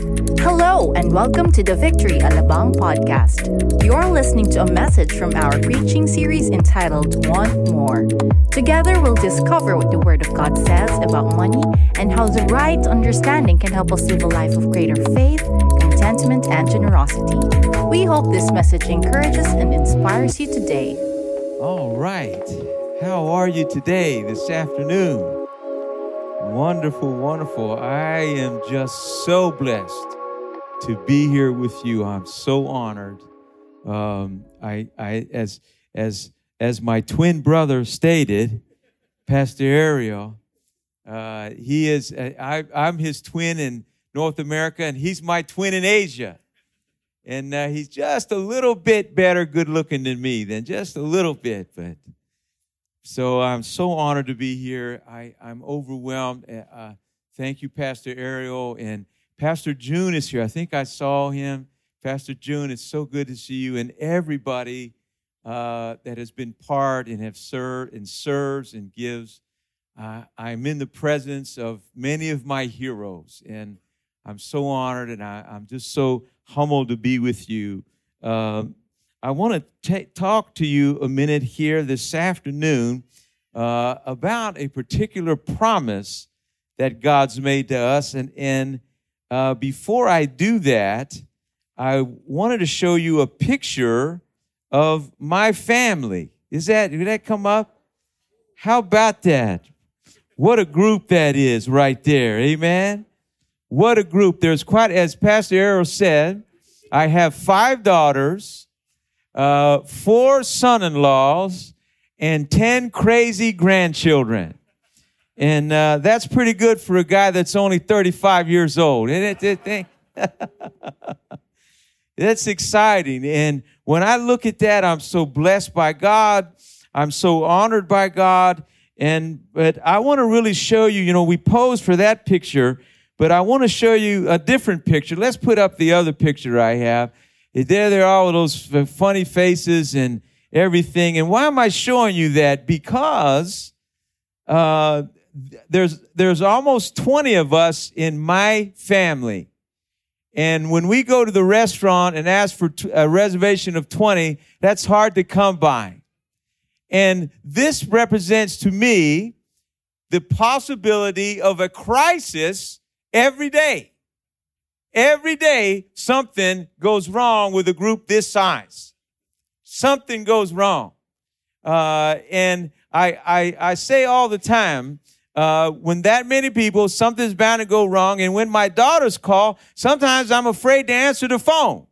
Hello, and welcome to the Victory Alabang podcast. You're listening to a message from our preaching series entitled One More. Together, we'll discover what the Word of God says about money and how the right understanding can help us live a life of greater faith, contentment, and generosity. We hope this message encourages and inspires you today. All right. How are you today, this afternoon? Wonderful, wonderful. I am just so blessed to be here with you. I'm so honored. Um, I, I, as, as, as my twin brother stated, Pastor Ariel, uh, he is, uh, I, I'm his twin in North America, and he's my twin in Asia. And uh, he's just a little bit better good looking than me, than just a little bit, but so I'm so honored to be here. I, I'm overwhelmed. Uh, thank you, Pastor Ariel. And Pastor June is here. I think I saw him. Pastor June, it's so good to see you and everybody uh, that has been part and have served and serves and gives. Uh, I'm in the presence of many of my heroes, and I'm so honored and I, am just so humbled to be with you. Um, I want to talk to you a minute here this afternoon uh, about a particular promise that God's made to us. And, and uh, before I do that, I wanted to show you a picture of my family. Is that, did that come up? How about that? What a group that is right there. Amen. What a group. There's quite, as Pastor Ariel said, I have five daughters uh, four son in laws, and 10 crazy grandchildren. And uh, that's pretty good for a guy that's only 35 years old. Isn't it? that's exciting. And when I look at that, I'm so blessed by God. I'm so honored by God. And, but I want to really show you, you know, we posed for that picture, but I want to show you a different picture. Let's put up the other picture I have. There they are with those funny faces and everything. And why am I showing you that? Because uh, there's there's almost 20 of us in my family. And when we go to the restaurant and ask for a reservation of 20, that's hard to come by. And this represents to me the possibility of a crisis every day. Every day, something goes wrong with a group this size. Something goes wrong. Uh, and I, I, I say all the time, uh, when that many people, something's bound to go wrong. And when my daughters call, sometimes I'm afraid to answer the phone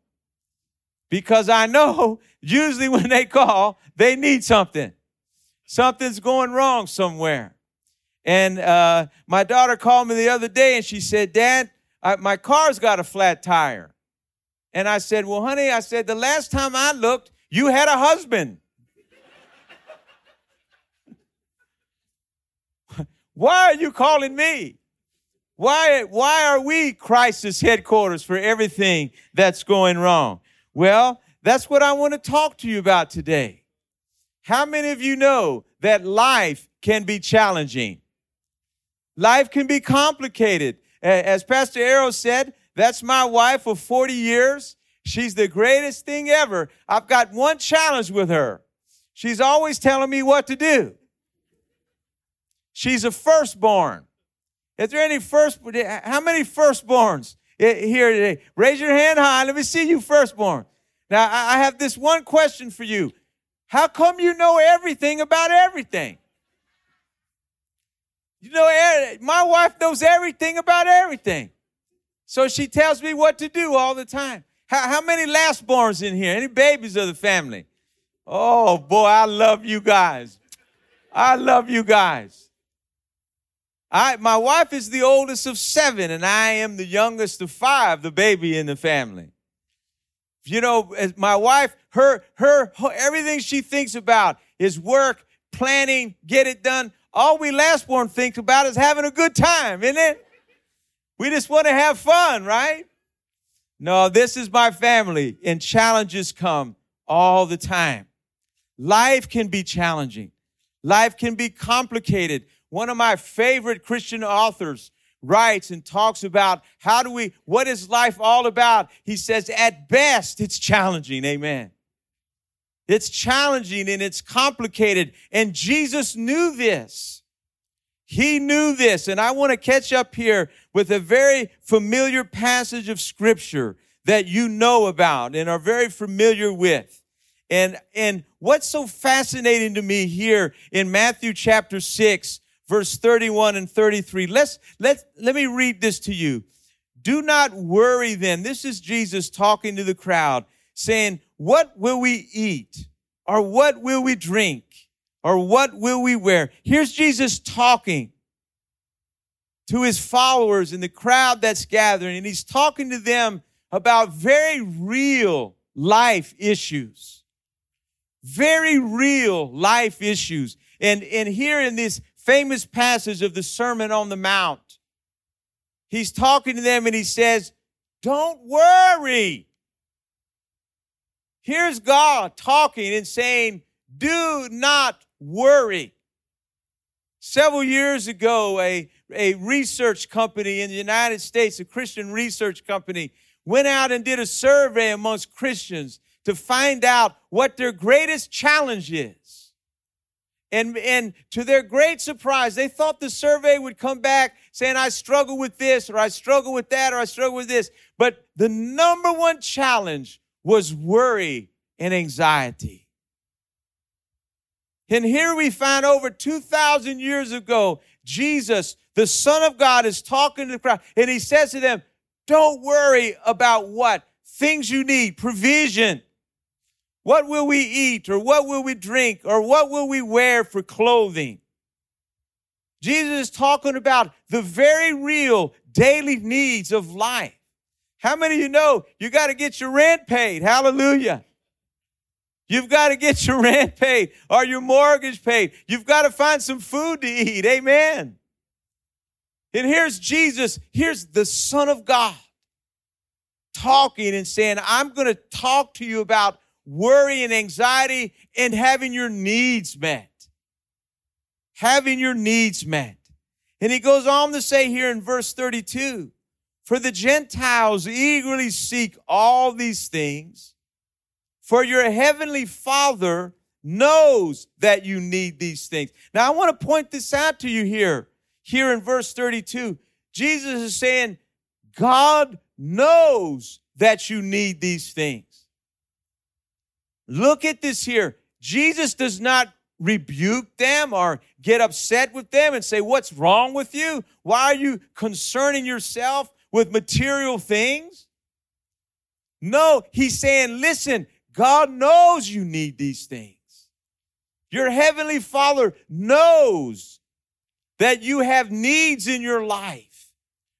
because I know usually when they call, they need something. Something's going wrong somewhere. And uh, my daughter called me the other day and she said, Dad, I, my car's got a flat tire. And I said, Well, honey, I said, the last time I looked, you had a husband. why are you calling me? Why, why are we crisis headquarters for everything that's going wrong? Well, that's what I want to talk to you about today. How many of you know that life can be challenging? Life can be complicated. As Pastor Ariel said, that's my wife of 40 years. She's the greatest thing ever. I've got one challenge with her. She's always telling me what to do. She's a firstborn. Is there any first, how many firstborns here today? Raise your hand high. Let me see you firstborn. Now, I have this one question for you. How come you know everything about everything? You know, eh, my wife knows everything about everything. So she tells me what to do all the time. How, how many lastborns in here? Any babies of the family? Oh boy, I love you guys. I love you guys. I, my wife is the oldest of seven, and I am the youngest of five, the baby in the family. You know, my wife, her, her, her, everything she thinks about is work, planning, get it done all we last born think about is having a good time, isn't it? We just want to have fun, right? No, this is my family, and challenges come all the time. Life can be challenging. Life can be complicated. One of my favorite Christian authors writes and talks about how do we, what is life all about? He says, at best, it's challenging. Amen. It's challenging and it's complicated. And Jesus knew this. He knew this. And I want to catch up here with a very familiar passage of scripture that you know about and are very familiar with. And, and what's so fascinating to me here in Matthew chapter 6, verse 31 and 33. Let's, let let me read this to you. Do not worry then. This is Jesus talking to the crowd saying, what will we eat? Or what will we drink? Or what will we wear? Here's Jesus talking to his followers and the crowd that's gathering, and he's talking to them about very real life issues. Very real life issues. And, and here in this famous passage of the Sermon on the Mount, he's talking to them and he says, Don't worry. Here's God talking and saying, Do not worry. Several years ago, a, a research company in the United States, a Christian research company, went out and did a survey amongst Christians to find out what their greatest challenge is. And, and to their great surprise, they thought the survey would come back saying, I struggle with this, or I struggle with that, or I struggle with this. But the number one challenge was worry and anxiety. And here we find over 2,000 years ago, Jesus, the Son of God, is talking to the crowd, and he says to them, don't worry about what? Things you need, provision. What will we eat or what will we drink or what will we wear for clothing? Jesus is talking about the very real daily needs of life. How many of you know you got to get your rent paid? Hallelujah. You've got to get your rent paid or your mortgage paid. You've got to find some food to eat. Amen. And here's Jesus, here's the Son of God talking and saying, I'm going to talk to you about worry and anxiety and having your needs met. Having your needs met. And he goes on to say here in verse 32 For the Gentiles eagerly seek all these things, for your heavenly Father knows that you need these things. Now, I want to point this out to you here here in verse 32, Jesus is saying, God knows that you need these things. Look at this here. Jesus does not rebuke them or get upset with them and say, What's wrong with you? Why are you concerning yourself with material things? No, he's saying, Listen, God knows you need these things. Your heavenly Father knows that you have needs in your life,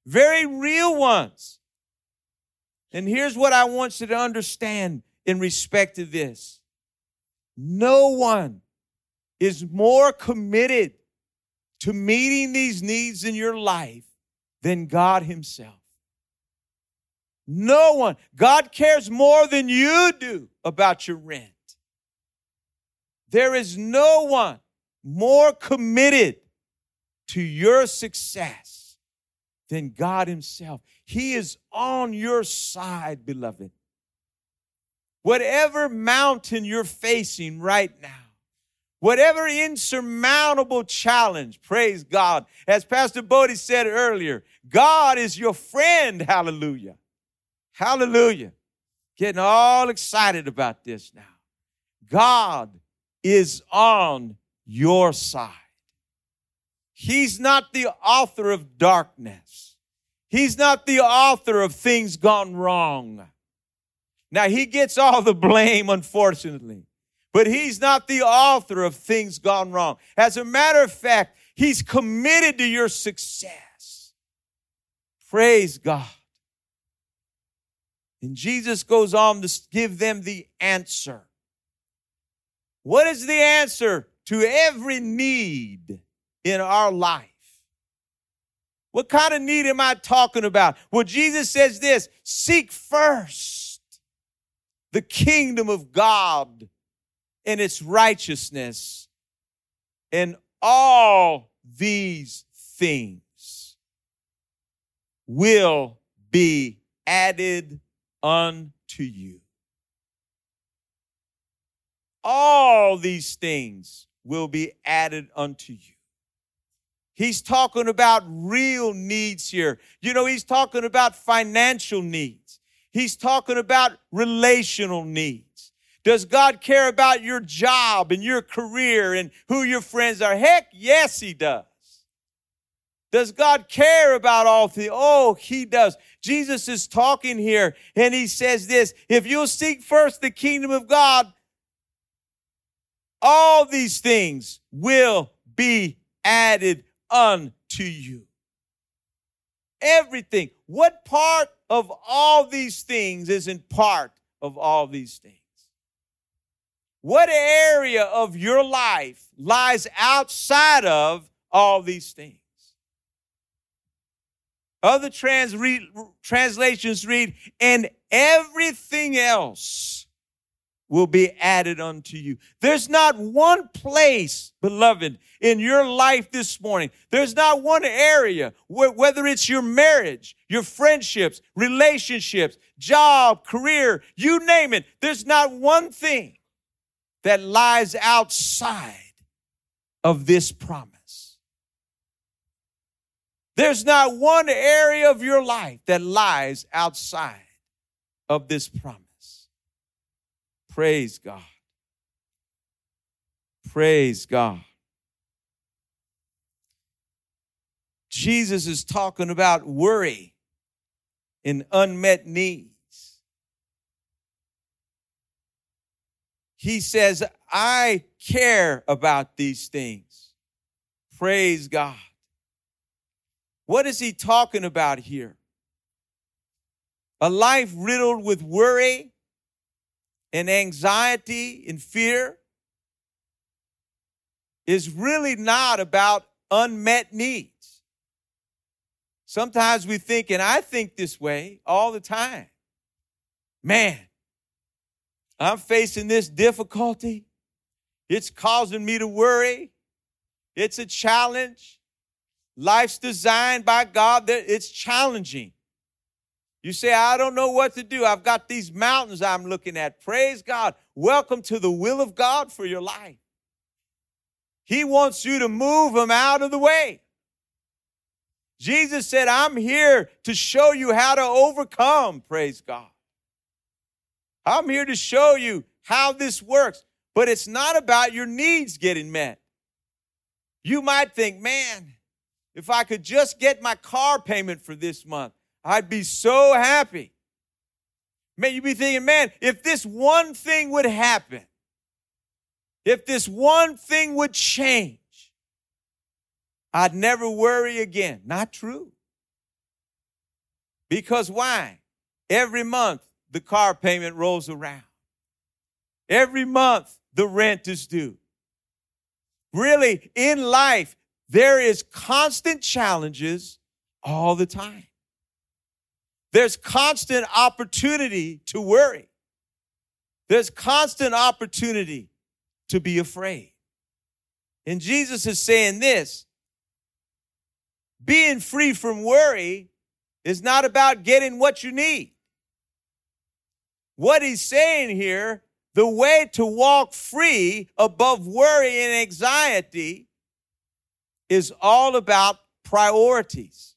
very real ones. And here's what I want you to understand in respect to this no one is more committed to meeting these needs in your life than God Himself. No one. God cares more than you do about your rent. There is no one more committed to your success than God Himself. He is on your side, beloved. Whatever mountain you're facing right now, whatever insurmountable challenge, praise God. As Pastor Bodie said earlier, God is your friend. Hallelujah. Hallelujah. Getting all excited about this now. God is on your side. He's not the author of darkness. He's not the author of things gone wrong. Now, he gets all the blame, unfortunately, but he's not the author of things gone wrong. As a matter of fact, he's committed to your success. Praise God. And Jesus goes on to give them the answer. What is the answer to every need? in our life. What kind of need am I talking about? Well, Jesus says this seek first the kingdom of God and its righteousness, and all these things will be added unto you. All these things will be added unto you. He's talking about real needs here. You know, he's talking about financial needs. He's talking about relational needs. Does God care about your job and your career and who your friends are? Heck, yes, he does. Does God care about all things? Oh, he does. Jesus is talking here and he says this, if you'll seek first the kingdom of God, all these things will be added unto you. Everything. What part of all these things isn't part of all these things? What area of your life lies outside of all these things? Other trans read, translations read, and everything else will be added unto you. There's not one place, beloved, in your life this morning. There's not one area, where, whether it's your marriage, your friendships, relationships, job, career, you name it. There's not one thing that lies outside of this promise. There's not one area of your life that lies outside of this promise. Praise God. Praise God. Jesus is talking about worry and unmet needs. He says, I care about these things. Praise God. What is he talking about here? A life riddled with worry and anxiety and fear is really not about unmet needs. Sometimes we think, and I think this way all the time man, I'm facing this difficulty. It's causing me to worry. It's a challenge. Life's designed by God that it's challenging. You say, I don't know what to do. I've got these mountains I'm looking at. Praise God. Welcome to the will of God for your life. He wants you to move them out of the way. Jesus said, I'm here to show you how to overcome. Praise God. I'm here to show you how this works, but it's not about your needs getting met. You might think, man, if I could just get my car payment for this month, I'd be so happy. Man, you'd be thinking, man, if this one thing would happen, if this one thing would change, I'd never worry again. Not true. Because why? Every month the car payment rolls around. Every month the rent is due. Really, in life, there is constant challenges all the time. There's constant opportunity to worry. There's constant opportunity to be afraid. And Jesus is saying this being free from worry is not about getting what you need. What he's saying here, the way to walk free above worry and anxiety is all about priorities.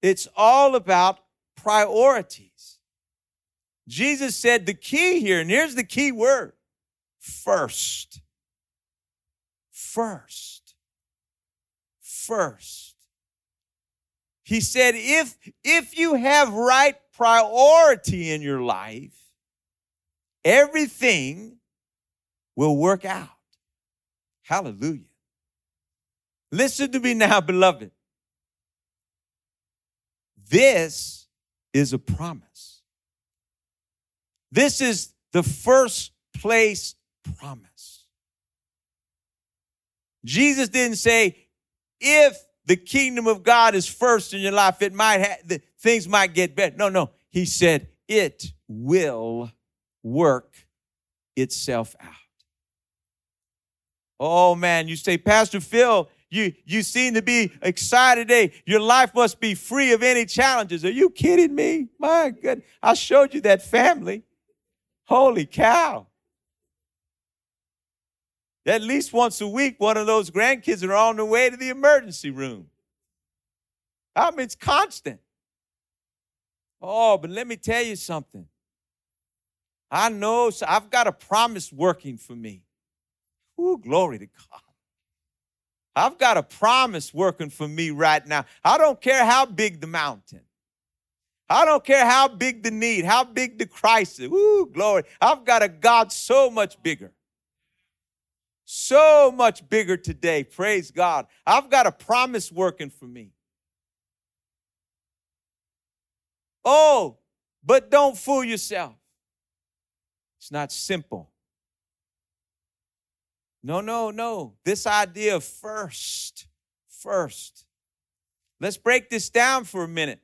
It's all about priorities. Jesus said the key here, and here's the key word first. First. First. He said, if, if you have right priority in your life, everything will work out. Hallelujah. Listen to me now, beloved. This is a promise. This is the first place promise. Jesus didn't say, if the kingdom of God is first in your life, it might have, the, things might get better. No, no. He said, it will work itself out. Oh man, you say, Pastor Phil, You, you seem to be excited today. Your life must be free of any challenges. Are you kidding me? My God. I showed you that family. Holy cow. At least once a week, one of those grandkids are on their way to the emergency room. I mean, it's constant. Oh, but let me tell you something. I know so I've got a promise working for me. Ooh, glory to God. I've got a promise working for me right now. I don't care how big the mountain. I don't care how big the need, how big the crisis. Ooh, glory. I've got a God so much bigger so much bigger today. Praise God. I've got a promise working for me. Oh, but don't fool yourself. It's not simple. No, no, no. This idea of first, first. Let's break this down for a minute.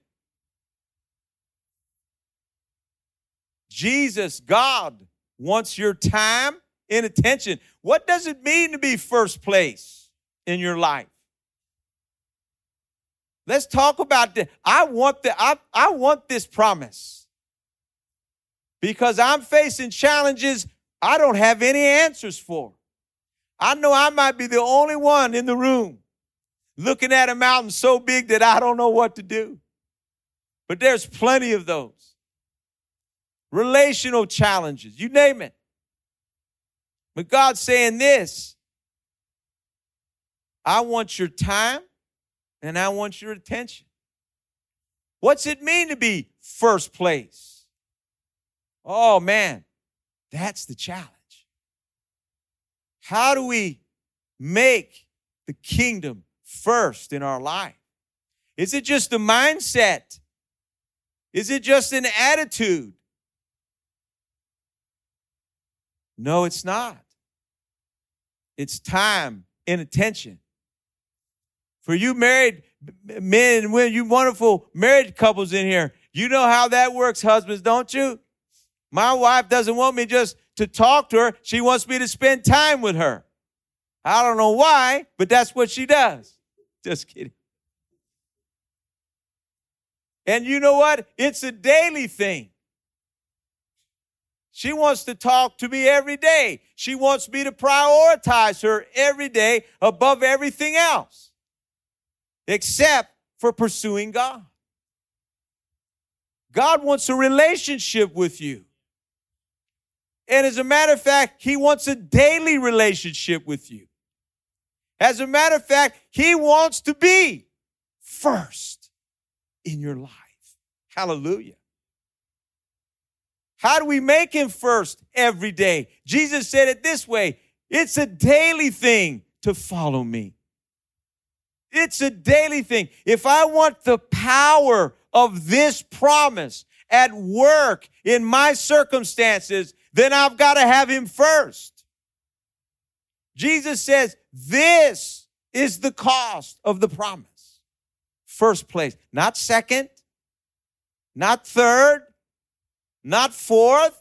Jesus, God, wants your time and attention. What does it mean to be first place in your life? Let's talk about this. I want the I, I want this promise. Because I'm facing challenges I don't have any answers for. I know I might be the only one in the room looking at a mountain so big that I don't know what to do. But there's plenty of those. Relational challenges, you name it. But God's saying this I want your time and I want your attention. What's it mean to be first place? Oh man, that's the challenge. How do we make the kingdom first in our life? Is it just a mindset? Is it just an attitude? No, it's not. It's time and attention. For you married men and women, you wonderful married couples in here, you know how that works, husbands, don't you? My wife doesn't want me just to talk to her. She wants me to spend time with her. I don't know why, but that's what she does. Just kidding. And you know what? It's a daily thing. She wants to talk to me every day. She wants me to prioritize her every day above everything else, except for pursuing God. God wants a relationship with you. And as a matter of fact, He wants a daily relationship with you. As a matter of fact, He wants to be first in your life. Hallelujah. How do we make him first every day? Jesus said it this way it's a daily thing to follow me. It's a daily thing. If I want the power of this promise at work in my circumstances, then I've got to have him first. Jesus says, This is the cost of the promise. First place, not second, not third, not fourth,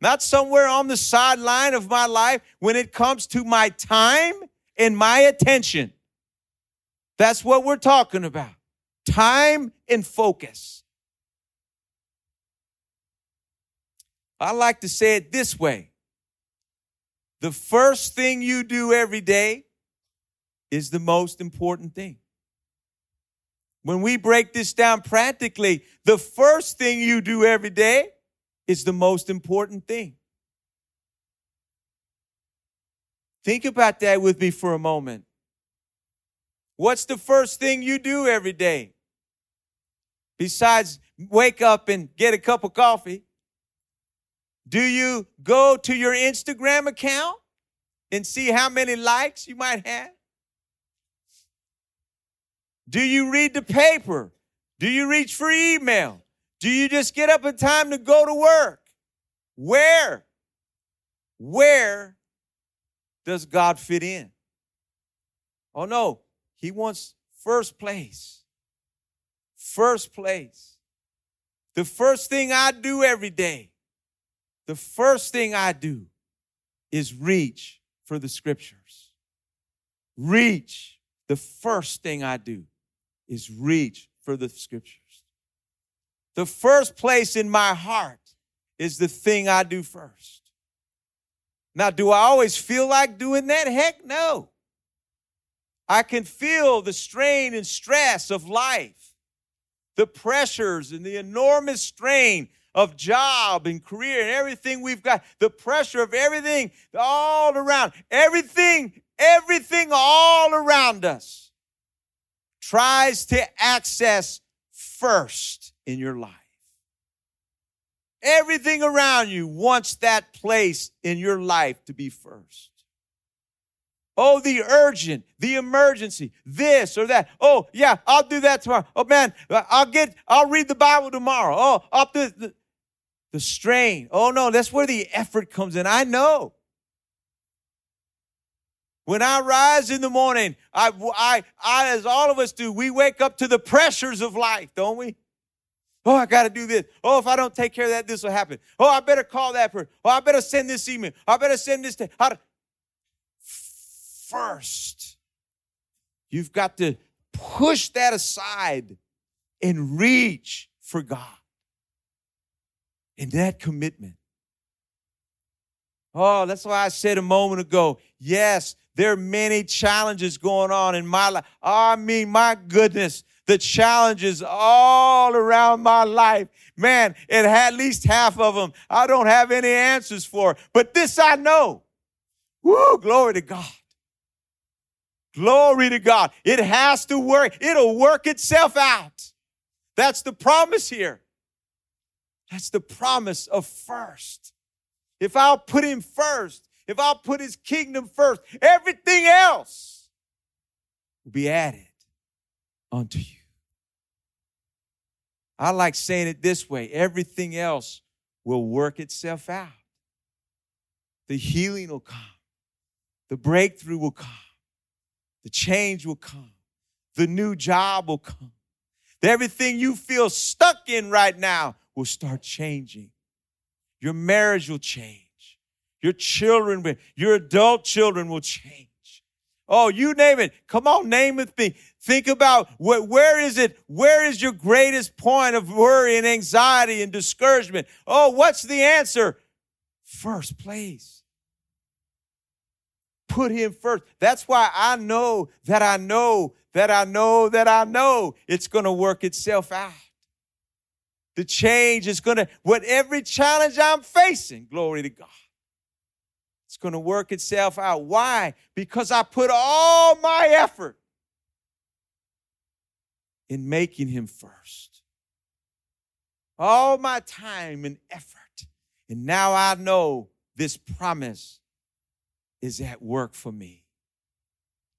not somewhere on the sideline of my life when it comes to my time and my attention. That's what we're talking about. Time and focus. I like to say it this way. The first thing you do every day is the most important thing. When we break this down practically, the first thing you do every day is the most important thing. Think about that with me for a moment. What's the first thing you do every day? Besides wake up and get a cup of coffee, do you go to your Instagram account and see how many likes you might have? Do you read the paper? Do you reach for email? Do you just get up in time to go to work? Where? Where does God fit in? Oh no, He wants first place. First place. The first thing I do every day, the first thing I do is reach for the scriptures. Reach the first thing I do is reach for the scriptures. The first place in my heart is the thing I do first. Now, do I always feel like doing that? Heck no. I can feel the strain and stress of life, the pressures and the enormous strain of job and career and everything we've got, the pressure of everything all around, everything, everything all around us tries to access first in your life. Everything around you wants that place in your life to be first. Oh, the urgent, the emergency, this or that. Oh, yeah, I'll do that tomorrow. Oh, man, uh, I'll get, I'll read the Bible tomorrow. Oh, I'll do the, strain. Oh, no, that's where the effort comes in. I know. When I rise in the morning, I, I, I, as all of us do, we wake up to the pressures of life, don't we? Oh, I got to do this. Oh, if I don't take care of that, this will happen. Oh, I better call that person. Oh, I better send this email. I better send this. How to, first, you've got to push that aside and reach for God. And that commitment. Oh, that's why I said a moment ago, yes, there are many challenges going on in my life. I mean, my goodness, the challenges all around my life. Man, it had at least half of them I don't have any answers for. But this I know. Woo, glory to God. Glory to God. It has to work. It'll work itself out. That's the promise here. That's the promise of first. If I'll put him first, if I'll put his kingdom first, everything else will be added unto you. I like saying it this way everything else will work itself out. The healing will come, the breakthrough will come, the change will come, the new job will come. Everything you feel stuck in right now will start changing. Your marriage will change. Your children, your adult children will change. Oh, you name it. Come on, name it. Me. Think about where is it? Where is your greatest point of worry and anxiety and discouragement? Oh, what's the answer? First place. Put him first. That's why I know that I know that I know that I know it's going to work itself out. The change is going to, what every challenge I'm facing, glory to God it's going to work itself out. Why? Because I put all my effort in making him first. All my time and effort. And now I know this promise is at work for me.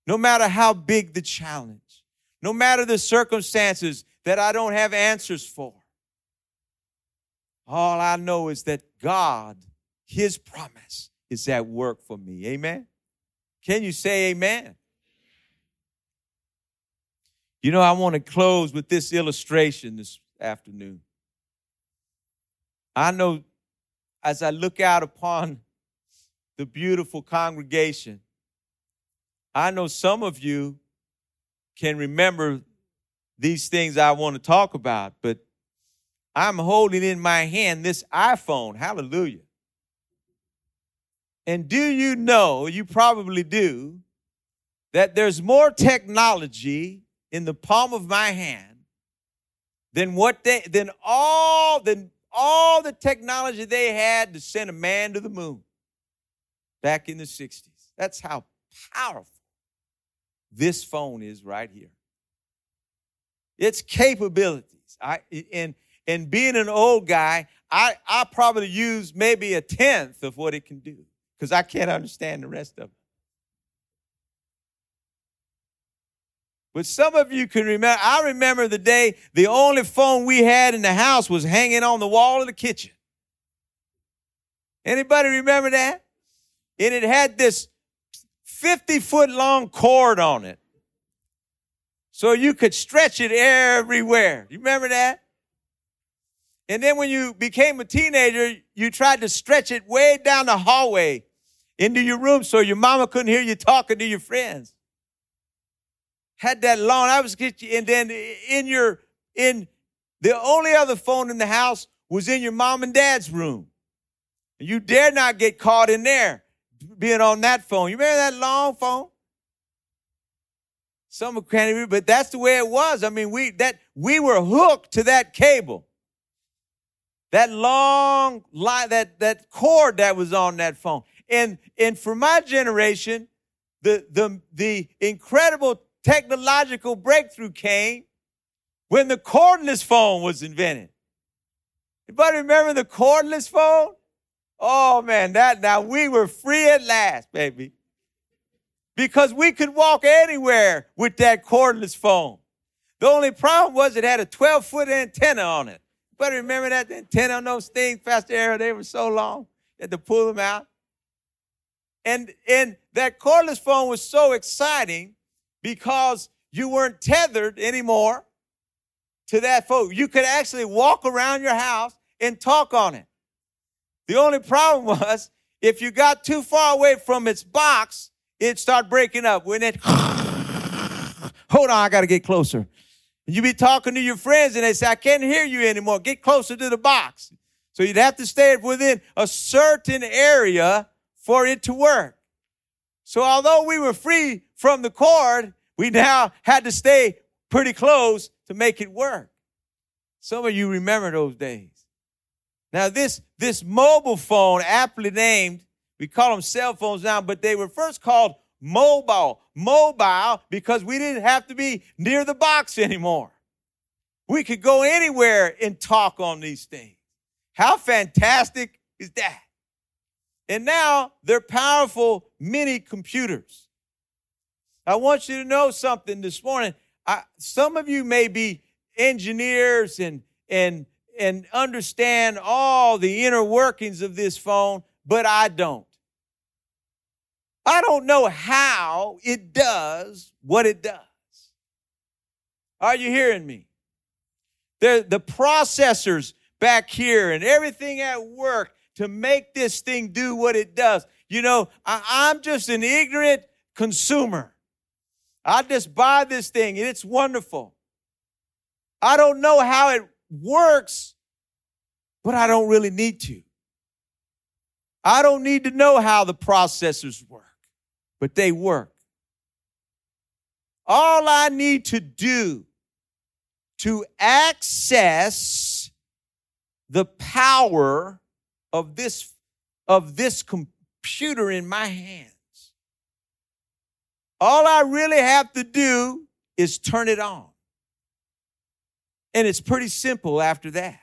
No matter how big the challenge, no matter the circumstances that I don't have answers for, all I know is that God, His promise, is at work for me. Amen. Can you say amen? You know, I want to close with this illustration this afternoon. I know as I look out upon the beautiful congregation, I know some of you can remember these things I want to talk about, but I'm holding in my hand this iPhone. Hallelujah. And do you know, you probably do, that there's more technology in the palm of my hand than what they than all than all the technology they had to send a man to the moon back in the 60s. That's how powerful this phone is right here. Its capabilities. I and and being an old guy, I, I probably use maybe a tenth of what it can do because I can't understand the rest of it. But some of you can remember, I remember the day the only phone we had in the house was hanging on the wall of the kitchen. Anybody remember that? And it had this 50 foot long cord on it. So you could stretch it everywhere. You remember that? And then when you became a teenager, you tried to stretch it way down the hallway into your room so your mama couldn't hear you talking to your friends. had that long. I was get you, and then in your in the only other phone in the house was in your mom and dad's room. You dare not get caught in there being on that phone. You remember that long phone? Some can't even, but that's the way it was. I mean, we that we were hooked to that cable. That long line, that that cord that was on that phone. And and for my generation, the the the incredible technological breakthrough came when the cordless phone was invented. Anybody remember the cordless phone? Oh man, that now we were free at last, baby because we could walk anywhere with that cordless phone. The only problem was it had a 12 foot antenna on it. But remember that the antenna on those things, Pastor Ariel, they were so long, that to pull them out. And, and that cordless phone was so exciting because you weren't tethered anymore to that phone. You could actually walk around your house and talk on it. The only problem was if you got too far away from its box, it'd start breaking up. When it, hold on, I got to get closer. You be talking to your friends and they say, I can't hear you anymore. Get closer to the box. So you'd have to stay within a certain area for it to work. So although we were free from the cord, we now had to stay pretty close to make it work. Some of you remember those days. Now this, this mobile phone, aptly named, we call them cell phones now, but they were first called mobile. Mobile because we didn't have to be near the box anymore. We could go anywhere and talk on these things. How fantastic is that? And now they're powerful mini computers. I want you to know something this morning. I, some of you may be engineers and and and understand all the inner workings of this phone, but I don't. I don't know how it does what it does. Are you hearing me? The, the processors back here and everything at work to make this thing do what it does. You know, I, I'm just an ignorant consumer. I just buy this thing and it's wonderful. I don't know how it works, but I don't really need to. I don't need to know how the processors work but they work. All I need to do to access the power of this, of this computer in my hands, all I really have to do is turn it on. And it's pretty simple after that.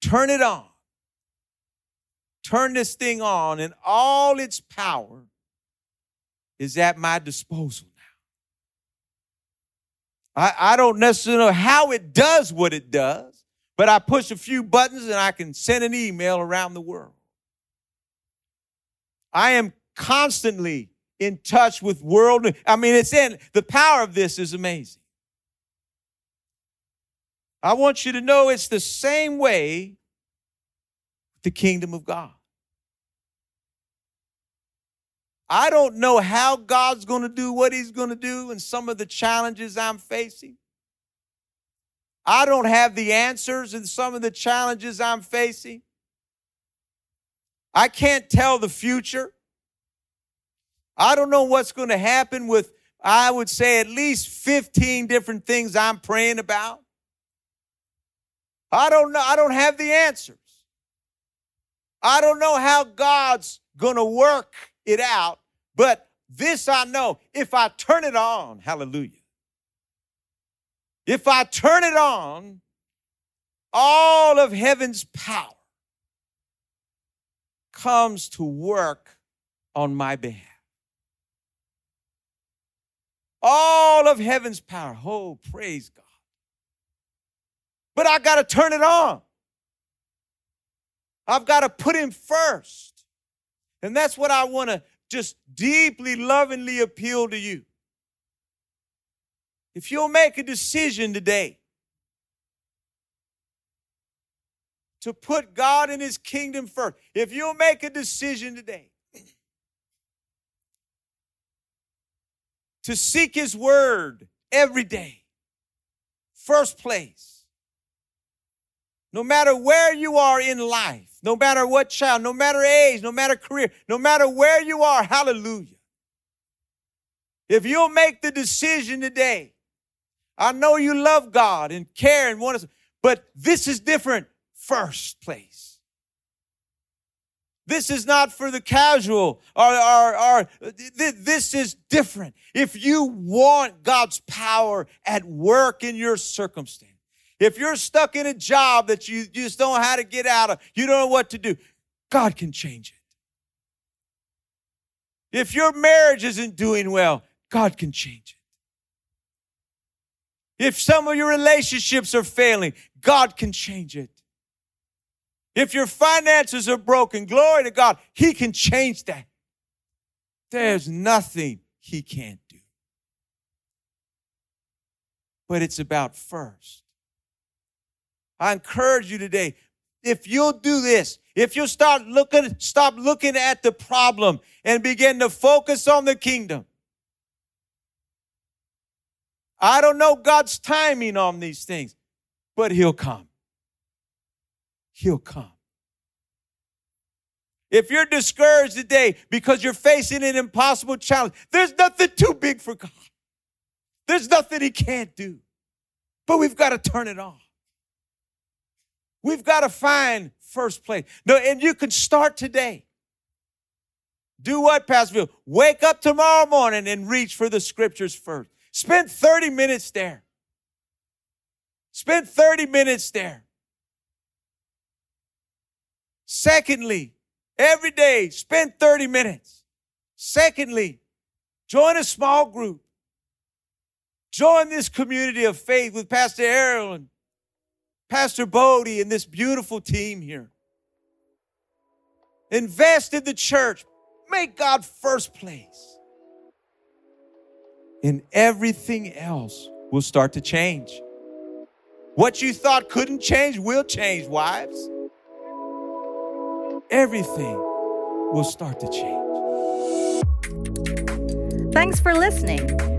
Turn it on turn this thing on, and all its power is at my disposal now. I, I don't necessarily know how it does what it does, but I push a few buttons and I can send an email around the world. I am constantly in touch with world. I mean, it's in the power of this is amazing. I want you to know it's the same way the kingdom of God. I don't know how God's going to do what he's going to do and some of the challenges I'm facing. I don't have the answers in some of the challenges I'm facing. I can't tell the future. I don't know what's going to happen with, I would say, at least 15 different things I'm praying about. I don't know. I don't have the answers. I don't know how God's going to work it out. But this I know if I turn it on, hallelujah. If I turn it on, all of heaven's power comes to work on my behalf. All of heaven's power. Oh, praise God. But I got to turn it on. I've got to put him first. And that's what I want to just deeply, lovingly appeal to you. If you'll make a decision today to put God and His kingdom first, if you'll make a decision today to seek His Word every day. First place. No matter where you are in life, no matter what child, no matter age, no matter career, no matter where you are, hallelujah. If you'll make the decision today, I know you love God and care and want to, but this is different. First place. This is not for the casual or, or, or this is different. If you want God's power at work in your circumstance, if you're stuck in a job that you just don't know how to get out of, you don't know what to do, God can change it. If your marriage isn't doing well, God can change it. If some of your relationships are failing, God can change it. If your finances are broken, glory to God, He can change that. There's nothing He can't do. But it's about first. I encourage you today, if you'll do this, if you'll start looking, stop looking at the problem and begin to focus on the kingdom. I don't know God's timing on these things, but He'll come he'll come. If you're discouraged today because you're facing an impossible challenge, there's nothing too big for God. There's nothing he can't do. But we've got to turn it on. We've got to find first place. No, and you can start today. Do what, Pastorville? Wake up tomorrow morning and reach for the scriptures first. Spend 30 minutes there. Spend 30 minutes there. Secondly, every day, spend 30 minutes. Secondly, join a small group. Join this community of faith with Pastor and Pastor Bodie and this beautiful team here. Invest in the church. Make God first place. And everything else will start to change. What you thought couldn't change will change, wives everything will start to change. Thanks for listening.